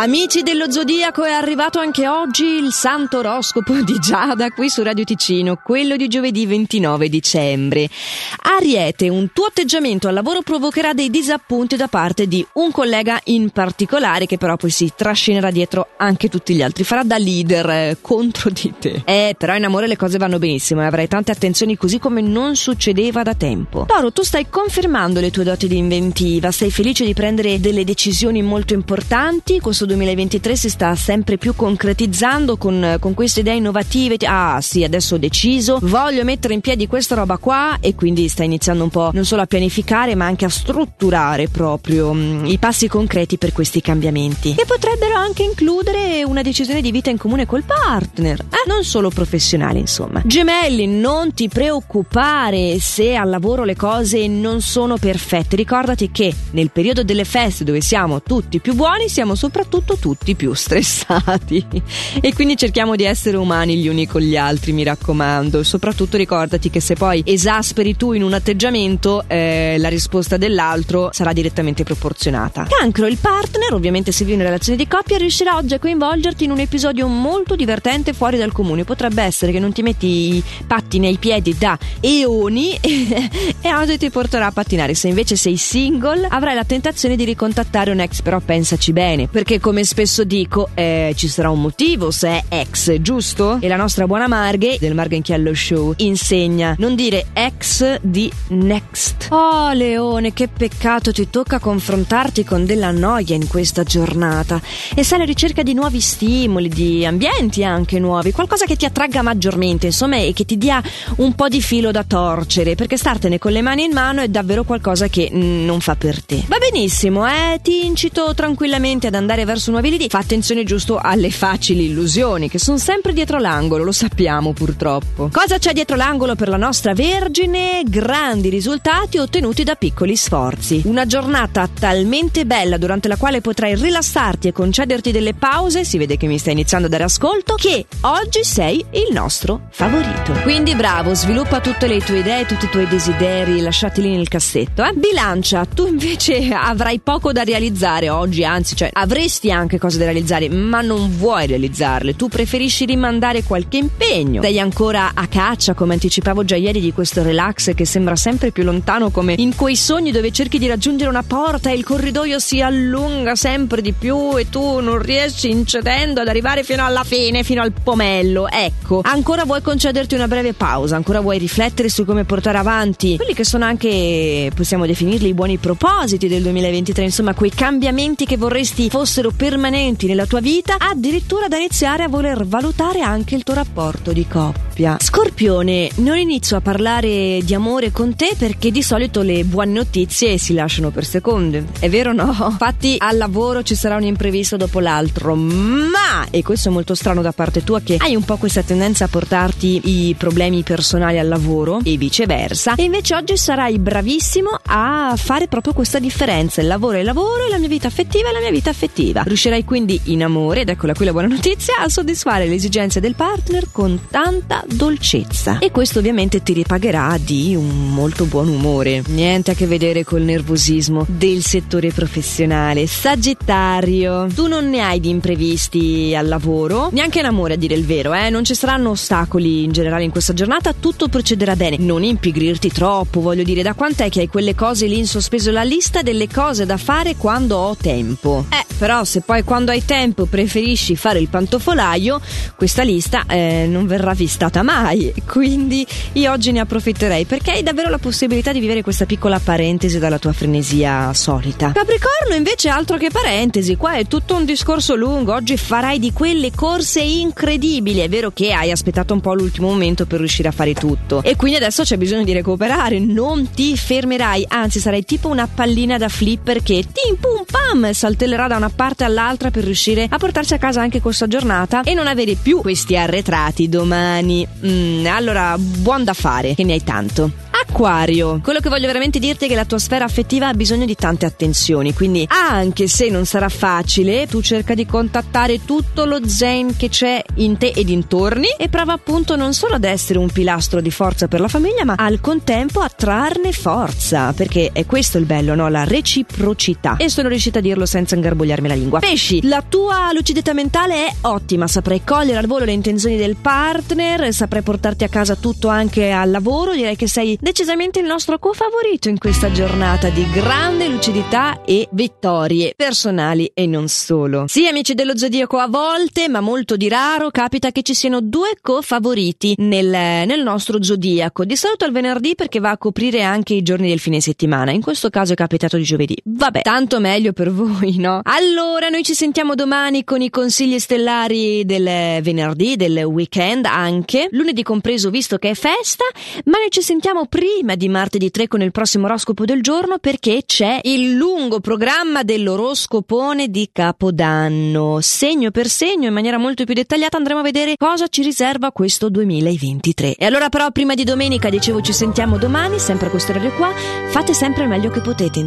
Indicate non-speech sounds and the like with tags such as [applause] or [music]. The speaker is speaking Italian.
Amici dello Zodiaco, è arrivato anche oggi il santo oroscopo di Giada qui su Radio Ticino, quello di giovedì 29 dicembre. Ariete, un tuo atteggiamento al lavoro provocherà dei disappunti da parte di un collega in particolare che però poi si trascinerà dietro anche tutti gli altri, farà da leader eh, contro di te. Eh, però in amore le cose vanno benissimo e avrai tante attenzioni così come non succedeva da tempo. Toro, tu stai confermando le tue doti di inventiva, sei felice di prendere delle decisioni molto importanti, questo 2023 si sta sempre più concretizzando con, con queste idee innovative. Ah sì, adesso ho deciso, voglio mettere in piedi questa roba qua e quindi sta iniziando un po' non solo a pianificare ma anche a strutturare proprio mh, mm, i passi concreti per questi cambiamenti. Che potrebbero anche includere una decisione di vita in comune col partner, eh? non solo professionale insomma. Gemelli, non ti preoccupare se al lavoro le cose non sono perfette. Ricordati che nel periodo delle feste dove siamo tutti più buoni siamo soprattutto soprattutto tutti più stressati. E quindi cerchiamo di essere umani gli uni con gli altri, mi raccomando. Soprattutto ricordati che se poi esasperi tu in un atteggiamento, eh, la risposta dell'altro sarà direttamente proporzionata. Cancro, il partner, ovviamente se vive in relazione di coppia, riuscirà oggi a coinvolgerti in un episodio molto divertente fuori dal comune. Potrebbe essere che non ti metti i pattini ai piedi da eoni [laughs] e oggi ti porterà a pattinare. Se invece sei single, avrai la tentazione di ricontattare un ex, però pensaci bene, perché come spesso dico, eh, ci sarà un motivo se è ex, giusto? E la nostra buona Marghe del Marghenchiello Show insegna non dire ex di next. Oh Leone, che peccato ti tocca confrontarti con della noia in questa giornata e sei alla ricerca di nuovi stimoli, di ambienti anche nuovi, qualcosa che ti attragga maggiormente, insomma, e che ti dia un po' di filo da torcere, perché startene con le mani in mano è davvero qualcosa che mm, non fa per te. Va benissimo, eh, ti incito tranquillamente ad andare verso nuovi lidi, fa attenzione giusto alle facili illusioni che sono sempre dietro l'angolo, lo sappiamo purtroppo. Cosa c'è dietro l'angolo per la nostra Vergine? Grandi risultati ottenuti da piccoli sforzi. Una giornata talmente bella durante la quale potrai rilassarti e concederti delle pause, si vede che mi stai iniziando a dare ascolto, che oggi sei il nostro favorito. Quindi bravo, sviluppa tutte le tue idee, tutti i tuoi desideri, lasciati lì nel cassetto. Eh? Bilancia, tu invece [laughs] avrai poco da realizzare oggi, anzi, cioè avresti avresti anche cose da realizzare, ma non vuoi realizzarle. Tu preferisci rimandare qualche impegno. Sei ancora a caccia, come anticipavo già ieri, di questo relax che sembra sempre più lontano, come in quei sogni dove cerchi di raggiungere una porta e il corridoio si allunga sempre di più e tu non riesci incedendo ad arrivare fino alla fine, fino al pomello. Ecco, ancora vuoi concederti una breve pausa, ancora vuoi riflettere su come portare avanti quelli che sono anche, possiamo definirli, i buoni propositi del 2023, insomma, quei cambiamenti che vorresti fossero permanenti nella tua vita, addirittura da iniziare a voler valutare anche il tuo rapporto di coppia. Scorpione, non inizio a parlare di amore con te perché di solito le buone notizie si lasciano per seconde. È vero o no? [laughs] Infatti al lavoro ci sarà un imprevisto dopo l'altro, ma, e questo è molto strano da parte tua che hai un po' questa tendenza a portarti i problemi personali al lavoro e viceversa, e invece oggi sarai bravissimo a fare proprio questa differenza. Il lavoro è il lavoro e la mia vita affettiva è la mia vita affettiva. Riuscirai quindi in amore, ed eccola qui la buona notizia, a soddisfare le esigenze del partner con tanta dolcezza. E questo ovviamente ti ripagherà di un molto buon umore. Niente a che vedere col nervosismo del settore professionale. Sagittario, tu non ne hai di imprevisti al lavoro, neanche in amore a dire il vero, eh? Non ci saranno ostacoli in generale in questa giornata, tutto procederà bene. Non impigrirti troppo, voglio dire, da quant'è che hai quelle cose lì in sospeso la lista delle cose da fare quando ho tempo? Eh, però se poi quando hai tempo preferisci fare il pantofolaio, questa lista eh, non verrà vistata mai. Quindi io oggi ne approfitterei perché hai davvero la possibilità di vivere questa piccola parentesi dalla tua frenesia solita. Capricorno invece altro che parentesi, qua è tutto un discorso lungo, oggi farai di quelle corse incredibili, è vero che hai aspettato un po' l'ultimo momento per riuscire a fare tutto. E quindi adesso c'è bisogno di recuperare, non ti fermerai, anzi sarai tipo una pallina da flipper che tim pum pam saltellerà da una parte all'altra per riuscire a portarci a casa anche questa giornata e non avere più questi arretrati domani. Mm, allora, buon da fare, che ne hai tanto. Acquario, quello che voglio veramente dirti è che la tua sfera affettiva ha bisogno di tante attenzioni, quindi anche se non sarà facile, tu cerca di contattare tutto lo zen che c'è in te e dintorni e prova appunto non solo ad essere un pilastro di forza per la famiglia, ma al contempo a trarne forza, perché è questo il bello, no? La reciprocità. E sono riuscita a dirlo senza ingarbugliarmi la lingua. Pesci, la tua lucidità mentale è ottima, saprai cogliere al volo le intenzioni del partner, saprai portarti a casa tutto anche al lavoro, direi che sei decisamente il nostro co-favorito in questa giornata di grande lucidità e vittorie personali e non solo. Sì, amici dello zodiaco, a volte, ma molto di raro, capita che ci siano due co-favoriti nel, nel nostro zodiaco. Di solito al venerdì perché va a coprire anche i giorni del fine settimana. In questo caso è capitato di giovedì. Vabbè, tanto meglio per voi, no? Allora, noi ci sentiamo domani con i consigli stellari del venerdì, del weekend anche, lunedì compreso visto che è festa, ma noi ci sentiamo prima di martedì 3 con il prossimo oroscopo del giorno perché c'è il lungo programma dell'oroscopone di Capodanno. Segno per segno, in maniera molto più dettagliata, andremo a vedere cosa ci riserva questo 2023. E allora però prima di domenica, dicevo, ci sentiamo domani, sempre a questo orario qua, fate sempre il meglio che potete.